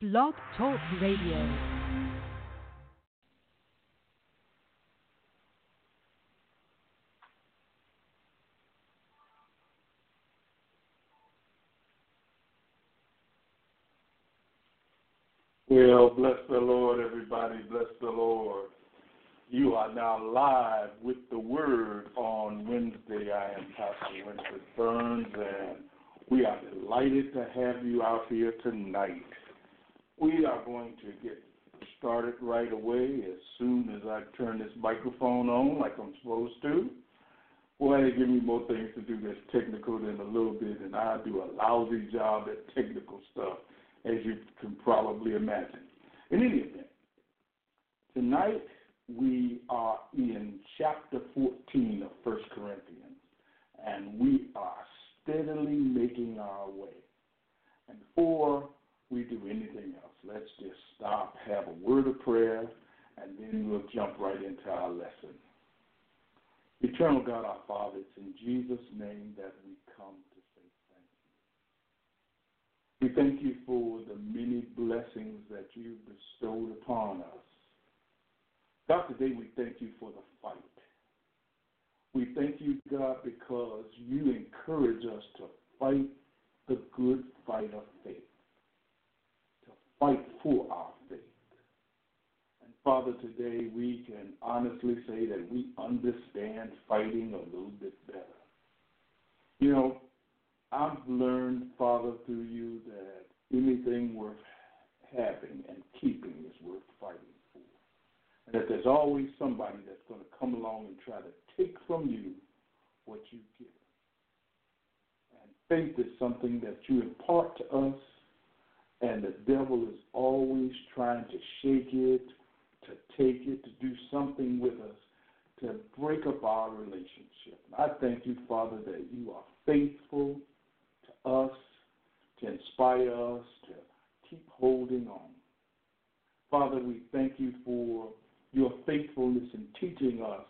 Blog Talk Radio. Well, bless the Lord, everybody. Bless the Lord. You are now live with the Word on Wednesday. I am Pastor Winfred Burns, and we are delighted to have you out here tonight. We are going to get started right away as soon as I turn this microphone on, like I'm supposed to. Boy, they give me more things to do that's technical than a little bit, and I do a lousy job at technical stuff as you can probably imagine. In any event, tonight we are in chapter 14 of First Corinthians, and we are steadily making our way. And before we do anything else, let's just stop, have a word of prayer, and then we'll jump right into our lesson. Eternal God, our Father, it's in Jesus' name that we come to say thank you. we thank you for the many blessings that you've bestowed upon us. God, today we thank you for the fight. We thank you, God, because you encourage us to fight the good fight of faith, fight for our faith. And Father, today we can honestly say that we understand fighting a little bit better. You know, I've learned, Father, through you that anything worth having and keeping is worth fighting for. And that there's always somebody that's going to come along and try to take from you what you've given. And faith is something that you impart to us, and the devil is always trying to shake it, to take it, to do something with us, to break up our relationship. I thank you, Father, that you are faithful to us, to inspire us to keep holding on. Father, we thank you for your faithfulness in teaching us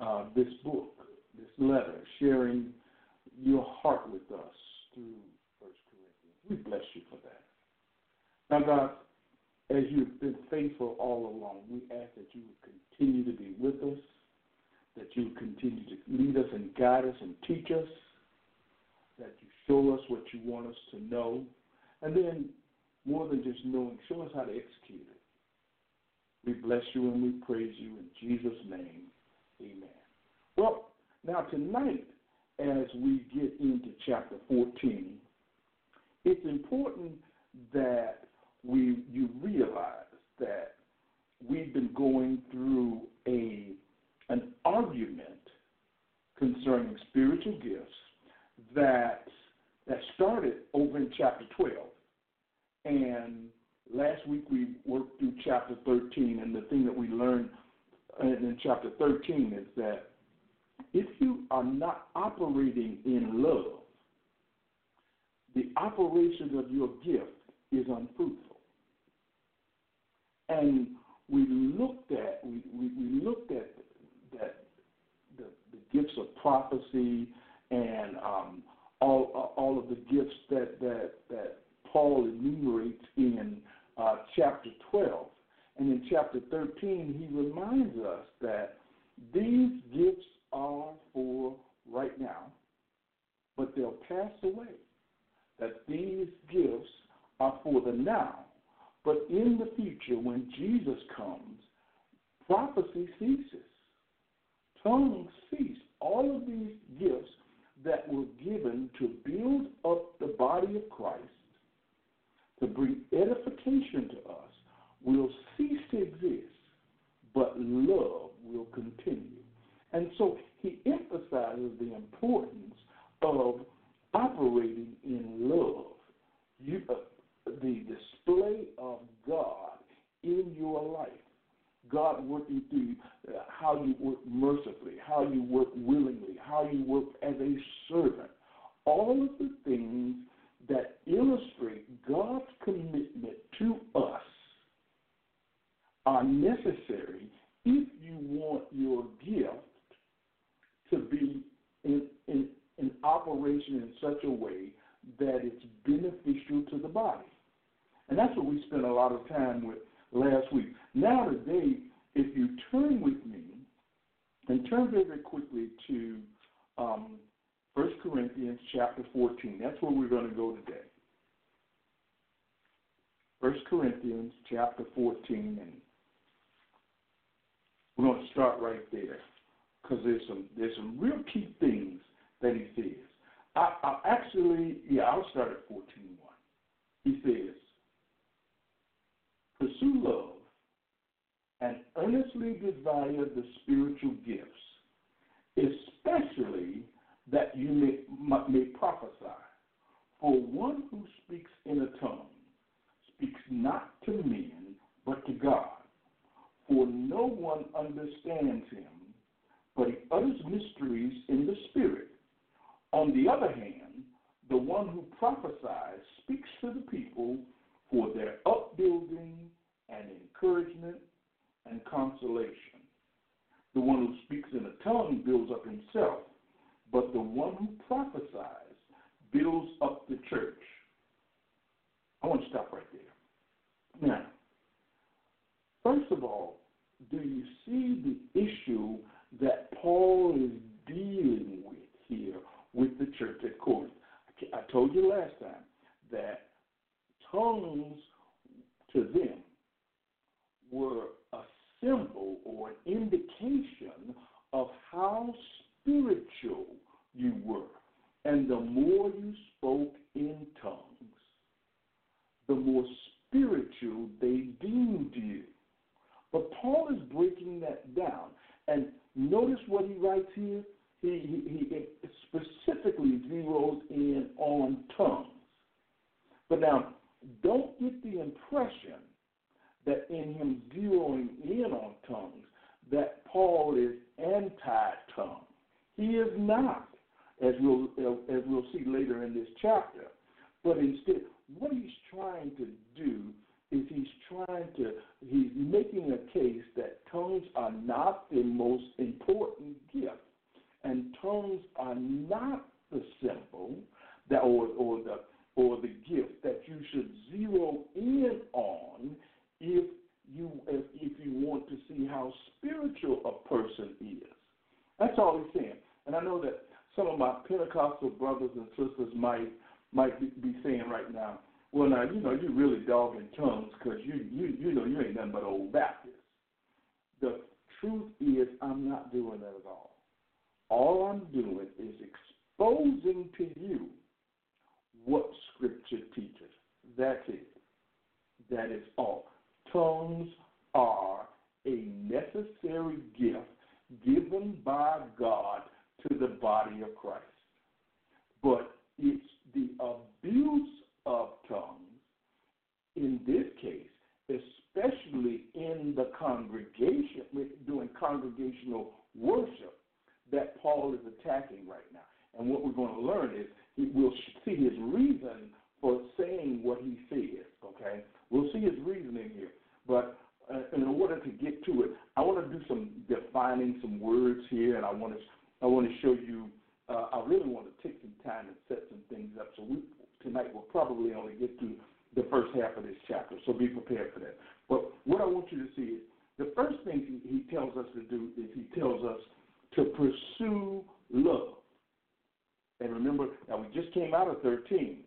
uh, this book, this letter, sharing your heart with us through First Corinthians. We bless you for that. Now, God, as you've been faithful all along, we ask that you would continue to be with us, that you continue to lead us and guide us and teach us, that you show us what you want us to know, and then more than just knowing, show us how to execute it. We bless you and we praise you in Jesus' name. Amen. Well, now tonight, as we get into chapter 14, it's important that we you realize that we've been going through a an argument concerning spiritual gifts that that started over in chapter 12. And last week we worked through chapter 13, and the thing that we learned in chapter 13 is that if you are not operating in love, the operation of your gift is unfruitful. And we looked at we, we, we looked at that the, the gifts of prophecy and um, all all of the gifts that that that Paul enumerates in uh, chapter 12. And in chapter 13, he reminds us that these gifts are for right now, but they'll pass away. That these gifts are for the now, but in the future, when Jesus comes, prophecy ceases, tongues cease. All of these gifts that were given to build up the body of Christ, to bring edification to us, will cease to exist, but love will continue. And so he emphasizes the importance of operating in love. You, uh, the display of God in your life God working through uh, how you work mercifully, how you work willingly, how you work as a servant. All of the things that illustrate God's commitment to us are necessary if you want your gift to be in, in, in operation in such a way that it's beneficial to the body. And that's what we spent a lot of time with last week. Now, today, if you turn with me and turn very quickly to um, 1 Corinthians chapter 14, that's where we're going to go today. 1 Corinthians chapter 14, and we're going to start right there because there's some there's some real key things that he says. I, I actually, yeah, I'll start at 14.1. He says, Pursue love and earnestly desire the spiritual gifts, especially that you may, may prophesy. For one who speaks in a tongue speaks not to men, but to God. For no one understands him, but he utters mysteries in the Spirit. On the other hand, the one who prophesies speaks to the people for their upbuilding and encouragement and consolation. The one who speaks in a tongue builds up himself, but the one who prophesies builds up the church. I want to stop right there. Now, first of all, do you see the issue that Paul is dealing with here with the church at Corinth? I told you last time that tongues to them were a symbol or an indication of how spiritual you were. And the more you spoke in tongues, the more spiritual they deemed you. But Paul is breaking that down. And notice what he writes here. He, he, he specifically zeroes in on tongues. But now, don't get the impression that in him zeroing in on tongues, that Paul is anti-tongue. He is not, as we'll as we'll see later in this chapter. But instead, what he's trying to do is he's trying to he's making a case that tongues are not the most important gift, and tongues are not the symbol that or or the or the gift that you should zero in on if you if, if you want to see how spiritual a person is. That's all he's saying. And I know that some of my Pentecostal brothers and sisters might might be, saying right now, well, now you know you're really dogging tongues because you you you know you ain't nothing but old Baptist. The truth is, I'm not doing that at all. All I'm doing is exposing to you what Scripture teaches. That's it. That is all. Tongues are a necessary gift given by God to the body of Christ. But it's the abuse of tongues, in this case, especially in the congregation, doing congregational worship, that Paul is attacking right now. And what we're going to learn is we'll see his reason for saying what he says, okay? We'll see his reasoning here. But uh, in order to get to it, I want to do some defining some words here, and I want to I want to show you. Uh, I really want to take some time and things up. So we tonight we'll probably only get to the first half of this chapter. So be prepared for that. But what I want you to see is the first thing he, he tells us to do is he tells us to pursue love. And remember, now we just came out of 13,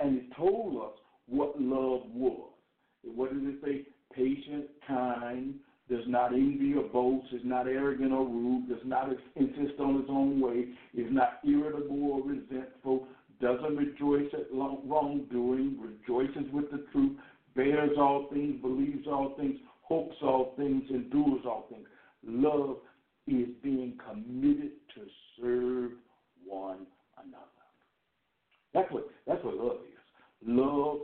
and it told us what love was. What did it say? Patient, kind, does not envy or boast, is not arrogant or rude, does not insist on his own way, is not irritable or resentful, doesn't rejoice at wrongdoing, rejoices with the truth, bears all things, believes all things, hopes all things, endures all things. Love is being committed to serve one another. That's what that's what love is. Love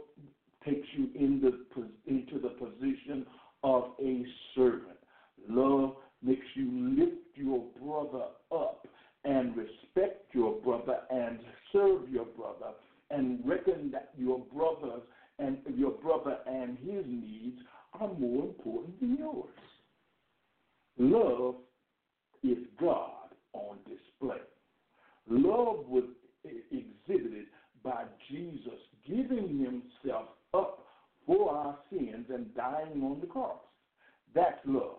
takes you in the, into the position of a servant. Love makes you lift your brother up and respect your brother and serve your brother and reckon that your brothers and your brother and his needs are more important than yours. Love is God on display. Love was exhibited by Jesus giving himself up for our sins and dying on the cross. That's love.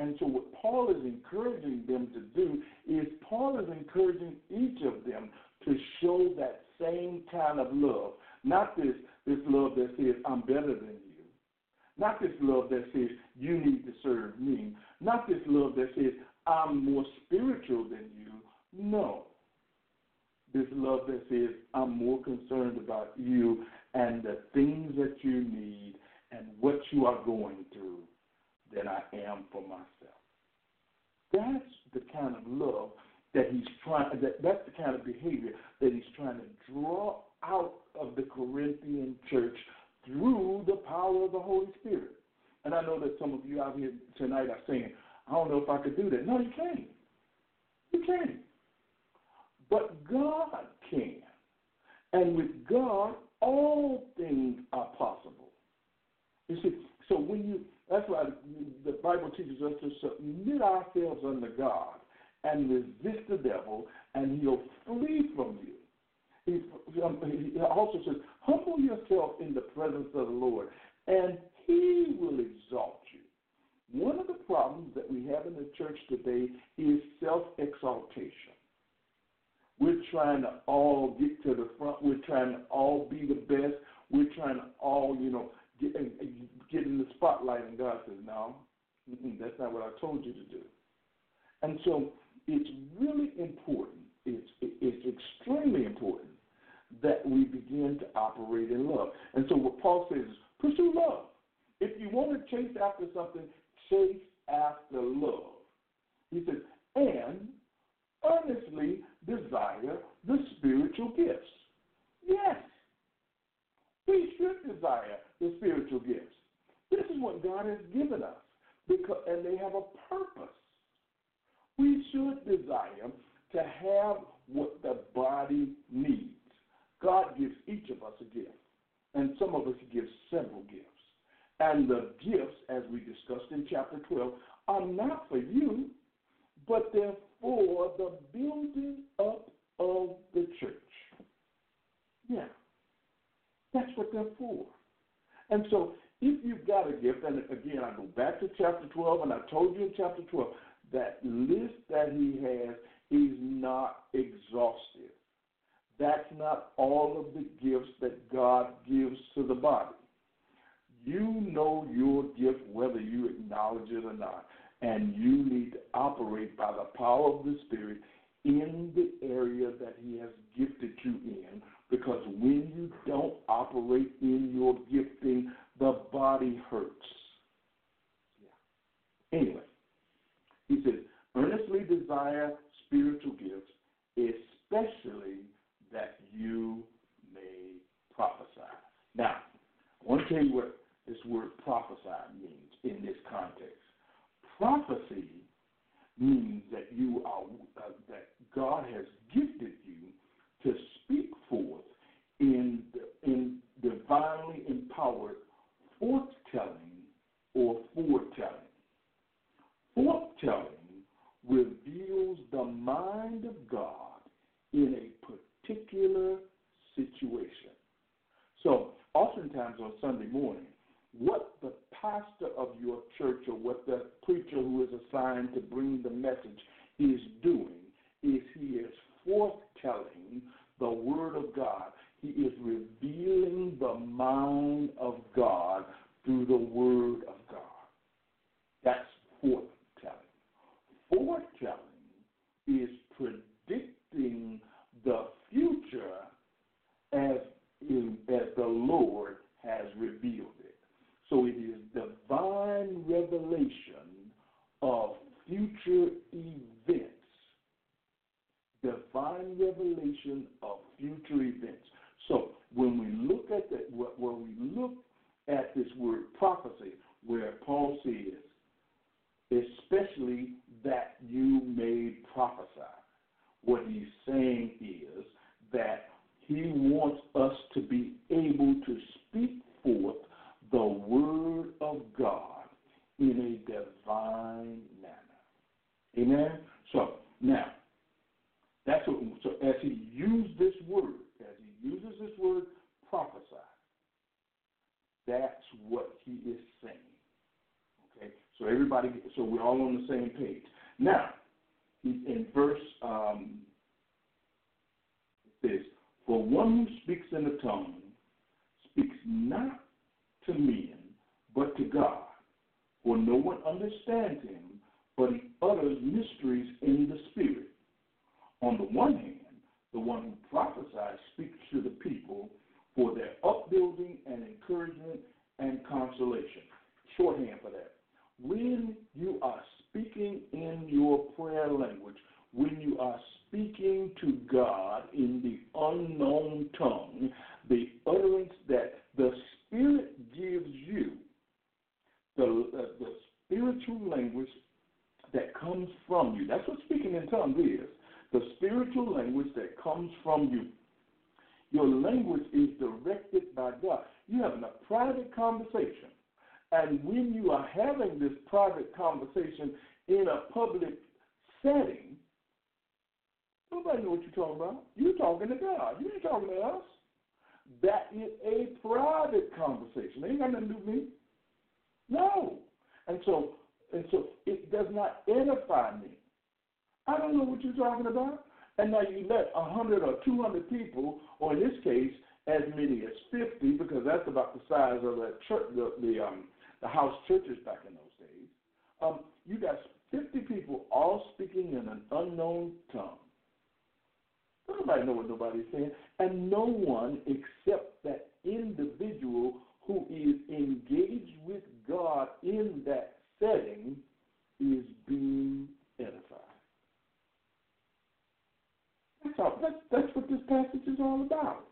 And so, what Paul is encouraging them to do is Paul is encouraging each of them to show that same kind of love. Not this, this love that says, I'm better than you. Not this love that says, you need to serve me. Not this love that says, I'm more spiritual than you. No. This love that says, I'm more concerned about you and the things that you need and what you are going through than I am for myself. That's the kind of love that he's trying that that's the kind of behavior that he's trying to draw out of the Corinthian church through the power of the Holy Spirit. And I know that some of you out here tonight are saying, I don't know if I could do that. No, you can't. You can't. But God can. And with God, all things are possible. You see, so when you, that's why the Bible teaches us to submit ourselves under God and resist the devil, and he'll flee from you. He, um, also says, humble yourself in the presence of the Lord, and he will exalt you. One of the problems that we have in the church today is self exaltation. We're trying to all get to the front. We're trying to all be the best. We're trying to all, you know, get, get in the spotlight. And God says, no, that's not what I told you to do. And so it's really important, it's, it's extremely important that we begin to operate in love. And so what Paul says is pursue love. If you want to chase after something, chase after love. He says, and earnestly desire the spiritual gifts. Yes, we should desire the spiritual gifts. This is what God has given us, because, and they have a purpose. We should desire to have what the body needs. God gives each of us a gift, and some of us give several gifts. And the gifts, as we discussed in chapter 12, are not for you, but they're for the building up of the church. Yeah, that's what they're for. And so, if you've got a gift, and again, I go back to chapter 12, and I told you in chapter 12, that list that he has is not exhaustive. That's not all of the gifts that God gives to the body. You know your gift whether you acknowledge it or not, and you need to operate by the power of the Spirit in the area that He has gifted you in. Because when you don't operate in your gifting, the body hurts. Yeah. Anyway, he says, earnestly desire spiritual gifts, especially that you may prophesy. Now, I want to tell you what this word prophesy means in this context. Prophecy means that you are uh, that God has gifted you to speak forth in in divinely empowered forthtelling or foretelling. Forthtelling reveals the mind of God in a particular situation. So, oftentimes on Sunday morning, what the pastor of your church or what the preacher who is assigned to bring the message is doing is he is forthtelling the word of God. He is revealing the mind of God through the word of God. That's forthtelling. Foretelling is predicting the future as, in, as the Lord has revealed it. So it is divine revelation of future events. Divine revelation of future events. So when we look at that, when we look at this word prophecy, where Paul says, especially that you may prophesy, what he's saying is that he wants us to be able to speak forth the word of God in a divine manner. Amen? So, now, that's what, so as he used this word, as he uses this word prophesy, that's what he is saying. So everybody, so we're all on the same page. Now, in verse, um, For one who speaks in a tongue speaks not to men, but to God. For no one understands him, but he utters mysteries in the Spirit. On the one hand, the one who prophesies speaks to the people for their upbuilding and encouragement and consolation. Shorthand for that. When you are speaking in your prayer language, when you are speaking to God in the unknown tongue, the utterance that the Spirit gives you, the, uh, the spiritual language that comes from you. That's what speaking in tongues is. The spiritual language that comes from you. Your language is directed by God. You're having a private conversation. And when you are having this private conversation in a public setting, nobody knows what you're talking about. You're talking to God. You ain't talking to us. That is a private conversation. Ain't got nothing to do with me. No. And so and so it does not edify me. I don't know what you're talking about. And now you let 100 or 200 people, or in this case, as many as 50, because that's about the size of the church, the, the, um, the house churches back in those days. Um, you got 50 people all speaking in an unknown tongue. Nobody know what nobody's saying, and no one except that individual who is engaged with God in that setting is being edified. That's all. That's, that's what this passage is all about.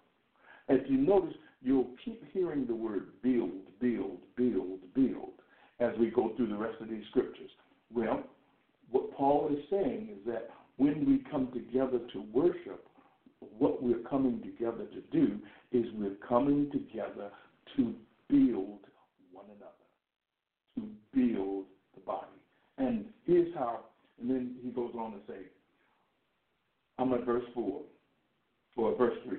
As you notice, you'll keep hearing the word build, build, build, build as we go through the rest of these scriptures. Well, what Paul is saying is that when we come together to worship, what we're coming together to do is we're coming together to build one another, to build the body. And here's how, and then he goes on to say, I'm at verse 4, or verse 3.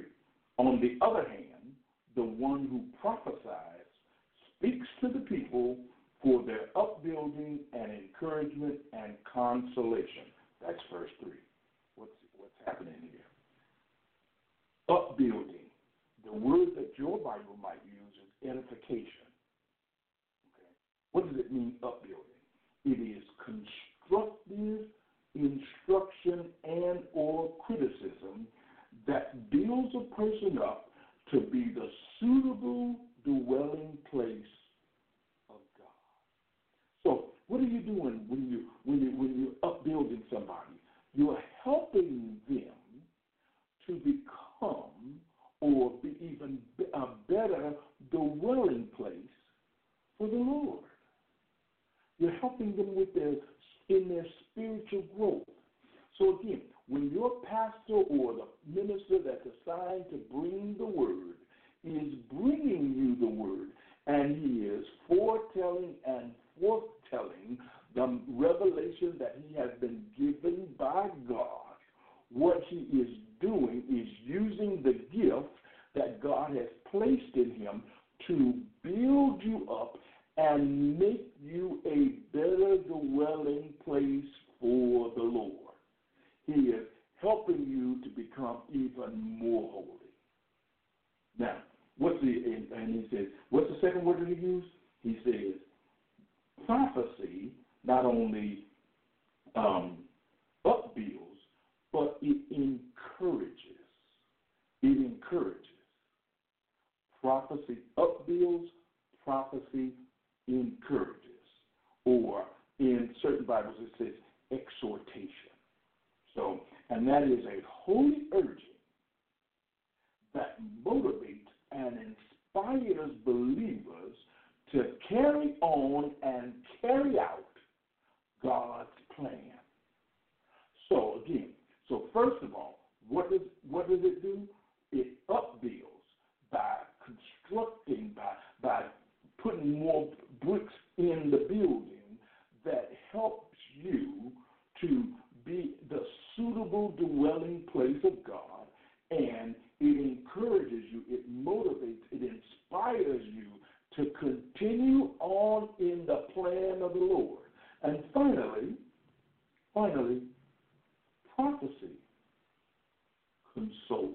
On the other hand, the one who prophesies speaks to the people for their upbuilding and encouragement and consolation. That's verse 3. What's, what's happening here? Upbuilding. The word that your Bible might use is edification. Okay. What does it mean, upbuilding? It is constructive instruction and or criticism that builds a person up to be the suitable dwelling place of God. So, what are you doing when you when you when you're upbuilding somebody? You're helping them to become or be even a better dwelling place for the Lord. You're helping them with their in their spiritual growth. So again, when your pastor or the minister that's assigned to bring the word is bringing you the word, and he is foretelling and forthtelling the revelation that he has been given by God, what he is doing is using the gift that God has placed in him to build you up and make you a better dwelling place for the Lord. He is helping to become even more holy. Now, what's the and he says, what's the second word that he used? He says, prophecy not only um, upbuilds, but it encourages. It encourages. Prophecy upbuilds, prophecy encourages. Or in certain Bibles it says exhortation. So, and that is a holy urging that motivates and inspires believers to carry on and carry out God's plan. So again, so first of all, what does what does it do? It upbuilds by constructing, by by putting more bricks in the building that helps you to be the suitable dwelling place of God and it encourages you, to continue on in the plan of the Lord. And finally, finally, prophecy consoles.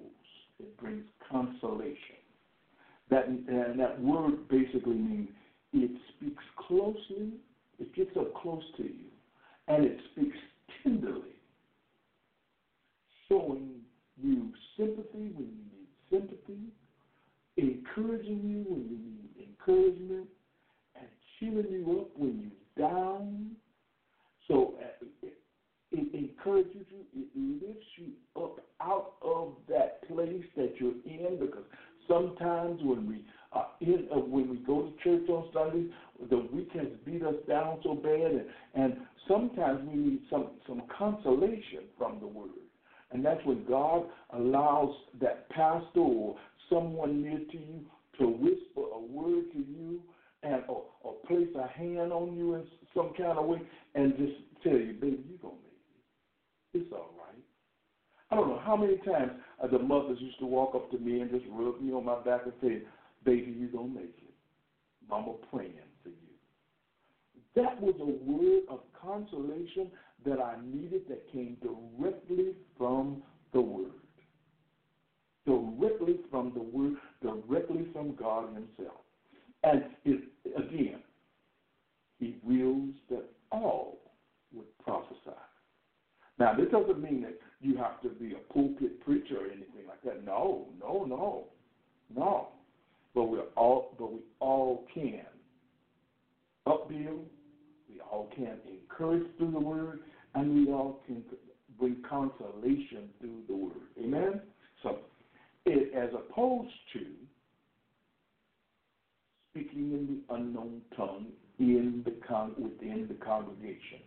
It brings consolation. That and that word basically means it speaks closely, it gets up close to you, and it speaks tenderly, showing you sympathy when you need sympathy, encouraging you when you need encouragement, and cheering you up when you're down. So uh, it, it encourages you, it lifts you up out of that place that you're in because sometimes when we are in, uh, when we go to church on Sundays, the week has beat us down so bad, and, and sometimes we need some some consolation from the Word. And that's when God allows that pastor or someone near to you to whisper a word to you and or, or place a hand on you in some kind of way and just tell you, baby, you're going to make it. It's all right. I don't know how many times uh, the mothers used to walk up to me and just rub me on my back and say, baby, you're going to make it. Mama praying for you. That was a word of consolation that I needed that came directly from the Word. Directly from the Word, directly from God Himself. And it, again, He wills that all would prophesy. Now, this doesn't mean that you have to be a pulpit preacher or anything like that. No, no, no, no. But we all, but we all can upbuild. We all can encourage through the word, and we all can bring consolation through the word. Amen? So, it, as opposed to speaking in the unknown tongue in the con- within the congregation.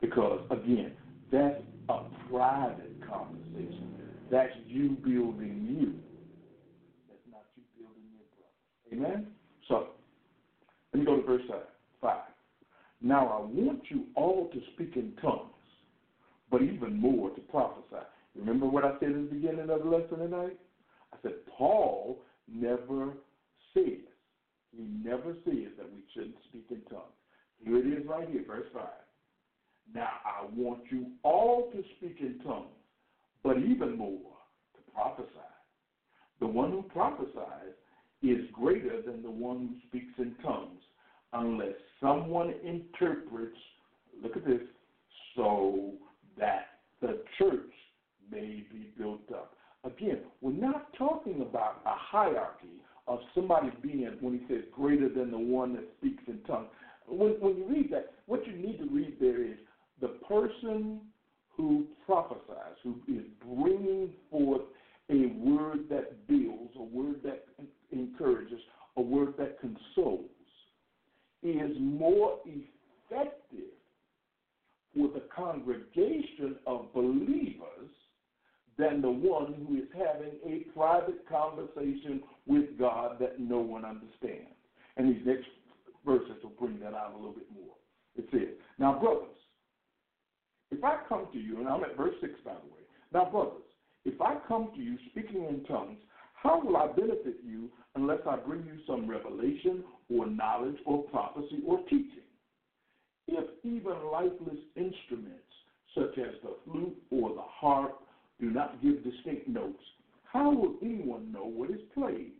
Because, again, that's a private conversation. That's you building you. That's not you building your brother. Amen? So, let me go to verse 5. Now I want you all to speak in tongues, but even more to prophesy. Remember what I said in the beginning of the lesson tonight? I said Paul never says, he never says that we shouldn't speak in tongues. Here it is right here, verse 5. Now I want you all to speak in tongues, but even more to prophesy. The one who prophesies is greater than the one who speaks in tongues, unless someone interprets, look at this, so that the church may be built up. Again, we're not talking about a hierarchy of somebody being, when he says greater than the one that speaks in tongues. When, when you read that, what you need to read there is the person who prophesies, who is bringing forth a word that builds, a word that encourages, a word that consoles, is more effective for the congregation of believers than the one who is having a private conversation with God that no one understands. And these next verses will bring that out a little bit more. It says, Now, brothers, if I come to you, and I'm at verse 6, by the way. Now, brothers, if I come to you speaking in tongues, how will I benefit you unless I bring you some revelation or knowledge or prophecy or teaching? If even lifeless instruments such as the flute or the harp do not give distinct notes, how will anyone know what is played?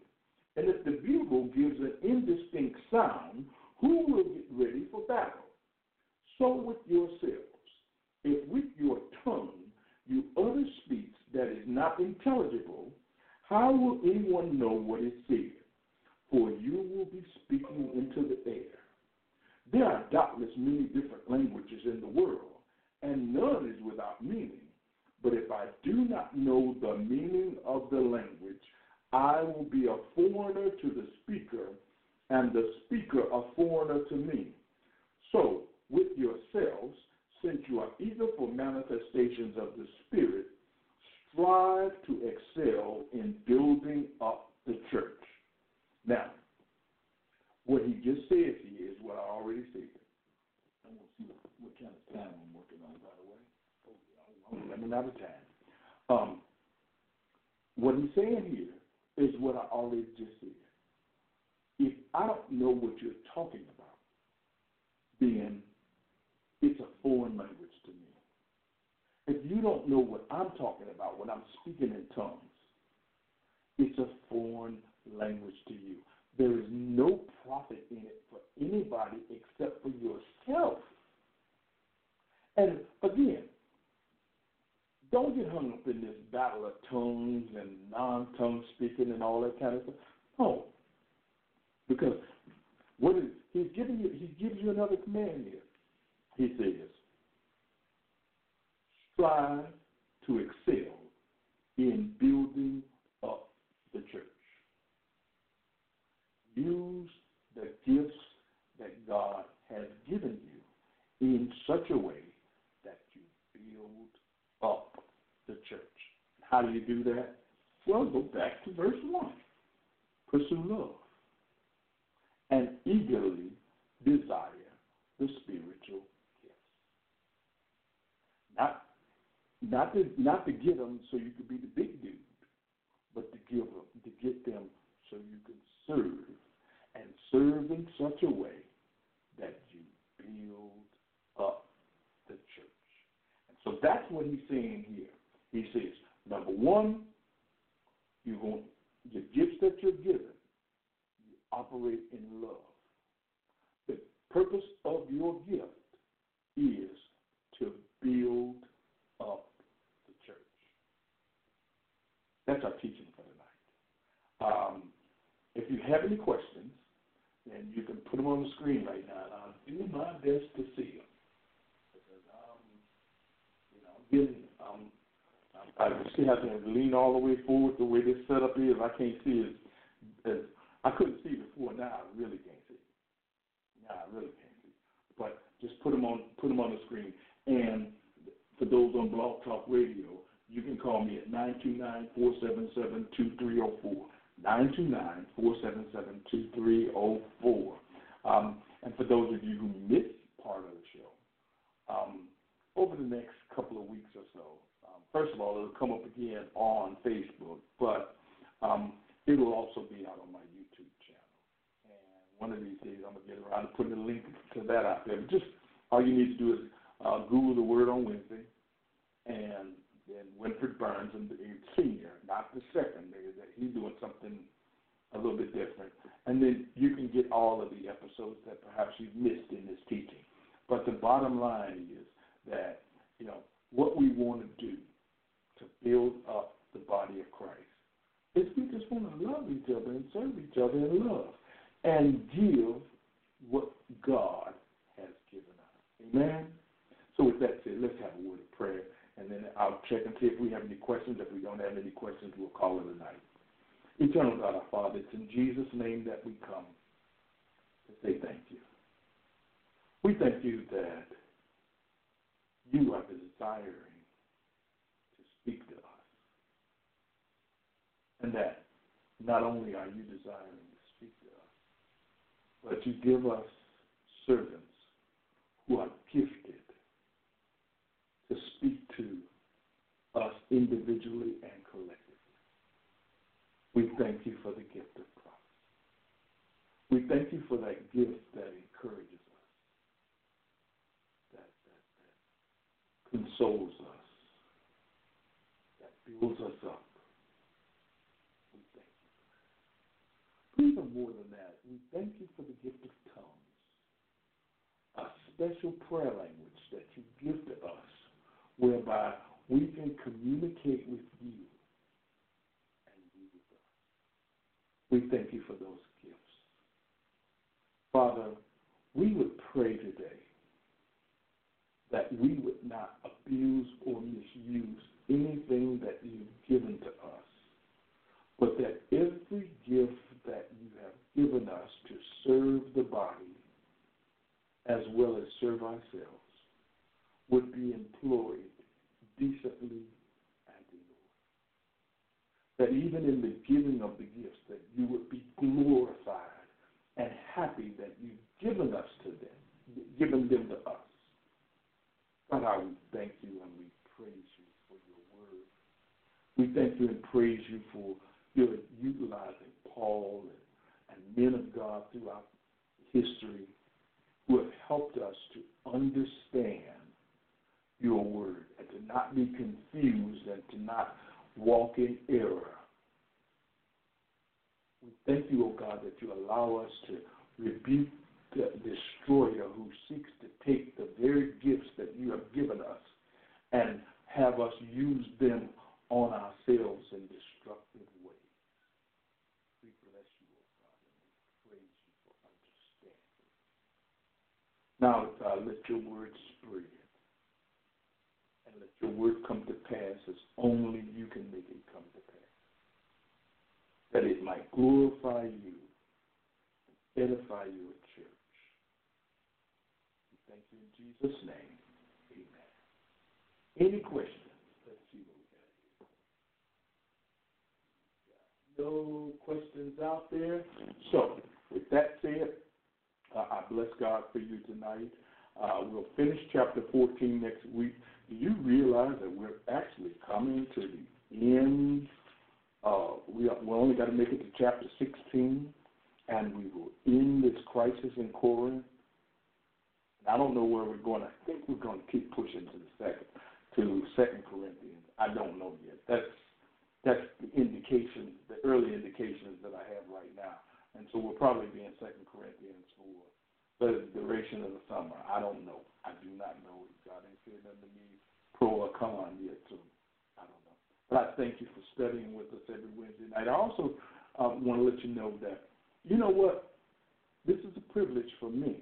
And if the bugle gives an indistinct sound, who will get ready for battle? So with yourselves. If with your tongue you utter speech that is not intelligible, how will anyone know what is said? For you will be speaking into the air. There are doubtless many different languages in the world, and none is without meaning. But if I do not know the meaning of the language, I will be a foreigner to the speaker, and the speaker a foreigner to me. So, with yourselves, since you are eager for manifestations of the Spirit, strive to excel in building up the church. Now, what he just said here is what I already said. See what, what kind of time I'm working on, by the way. I'm out of time. Um, what he's saying here is what I already just said. if I don't know what you're talking about, then it's a foreign language to me. If you don't know what I'm talking about when I'm speaking in tongues, it's a foreign language to you. There is no profit in it for anybody except for yourself. And again, don't get hung up in this battle of tongues and non tongue speaking and all that kind of stuff. No. Because what is he's giving you he gives you another command here. He says, strive to excel in building up the church. Use the gifts that God has given you in such a way that you build up the church. How do you do that? Well, go back to verse 1. Pursue love and eagerly desire the spiritual gifts. Not, not, to, not to get them so you could be the big dude, but to give them, to get them so you can serve and serve in such a way that you build up the church. And so that's what he's saying here. He says, number one, you want the gifts that you're given, you operate in love. The purpose of your gift is to build up the church. That's our teaching for tonight. Um, if you have any questions, then you can put them on the screen right now, and I'll do my best to see them. Because um, you know, I'm getting, I still have to lean all the way forward the way this setup is. I can't see as, as I couldn't see before. Now I really can't see. Now I really can't see. But just put them on, put them on the screen. And for those on Blog Talk Radio, you can call me at nine two nine four seven seven two three zero four. 929-477-2304. Um, and for those of you who missed part of the show, um, over the next couple of weeks or so, um, first of all, it'll come up again on Facebook, but um, it'll also be out on my YouTube channel. And one of these days, I'm going to get around to putting a link to that out there. But just all you need to do is uh, Google the word on Wednesday, and then Winfred Burns, and the senior, not the second. That he's doing something a little bit different, and then you can get all of the episodes that perhaps you've missed in this teaching. But the bottom line is that you know what we want to do to build up the body of Christ is we just want to love each other and serve each other in love and give what God has given us. Amen. So with that said, let's have a word of prayer and then I'll check and see if we have any questions. If we don't have any questions, we'll call it a night. Eternal God, our Father, it's in Jesus' name that we come to say thank you. We thank you that desiring to speak to us, and that not only are you desiring to speak to us, but you give us servants who are gifted to speak to us individually and collectively. We thank you for the gift of prophecy. We thank you for that gift that encourages us, that, that, that consoles us, that builds us up. We thank you. Even more than that, we thank you for the gift of tongues, a special prayer language that you give to us whereby we can communicate with you and you with us. We thank you for those gifts. Father, we would pray today that we would not abuse or misuse anything that you've given to us, but that every gift that you have given us to serve the body as well as serve ourselves would be employed decently and in order. That even in the giving of the gifts, that you would be glorified and happy that you've given us to them, given them to us. God, how we thank you and we praise you for your word. We thank you and praise you for your utilizing Paul and, and men of God throughout history who have helped us to understand your word and to not be confused and to not walk in error. We thank you, O oh God, that you allow us to rebuke the destroyer who seeks to take the very gifts that you have given us and have us use them on ourselves in destructive ways. Bless you, O God, and we praise you for understanding. Now, God, let your word spread and let your word come to pass as only you can make it come to pass. That it might glorify you and edify your church. We thank you in Jesus' name. Amen. Any questions? Let's see what we got here. No questions out there. So, with that said, uh, I bless God for you tonight. Uh, we'll finish chapter 14 next week. Do you realize that we're actually coming to the end? Uh, we, are, we only got to make it to chapter 16, and we will end this crisis in Corinth. I don't know where we're going. I think we're going to keep pushing to the second, to Second Corinthians. I don't know yet. That's that's the indication, the early indications that I have right now. And so we'll probably be in Second Corinthians for the duration of the summer. I don't know. I do not know. If God ain't said nothing to me pro or con yet, so I don't know. But I thank you for studying with us every Wednesday night. I also um, want to let you know that, you know what? This is a privilege for me,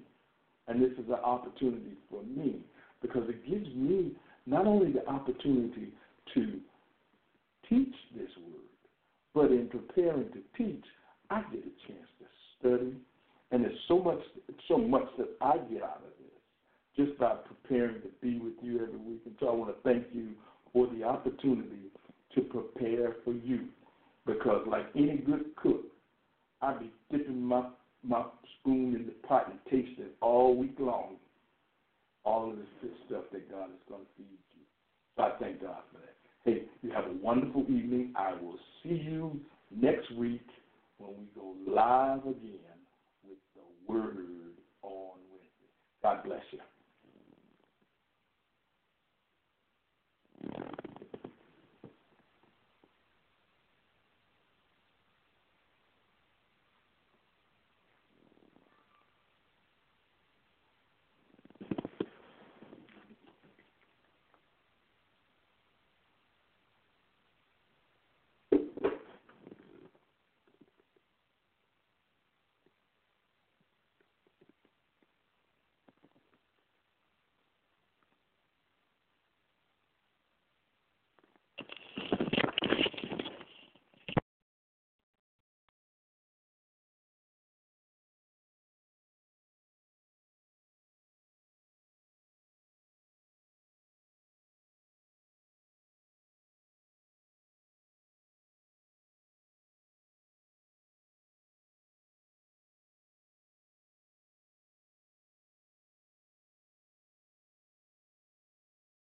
and this is an opportunity for me because it gives me not only the opportunity to teach this word, but in preparing to teach, I get a chance to study and there's so much, so much that I get out of this just by preparing to be with you every week. And so I want to thank you for the opportunity to prepare for you. Because like any good cook, I be dipping my my spoon in the pot and tasting all week long all of this good stuff that God is going to feed you. So I thank God. Hey, you have a wonderful evening. I will see you next week when we go live again with the word on Wednesday. God bless you.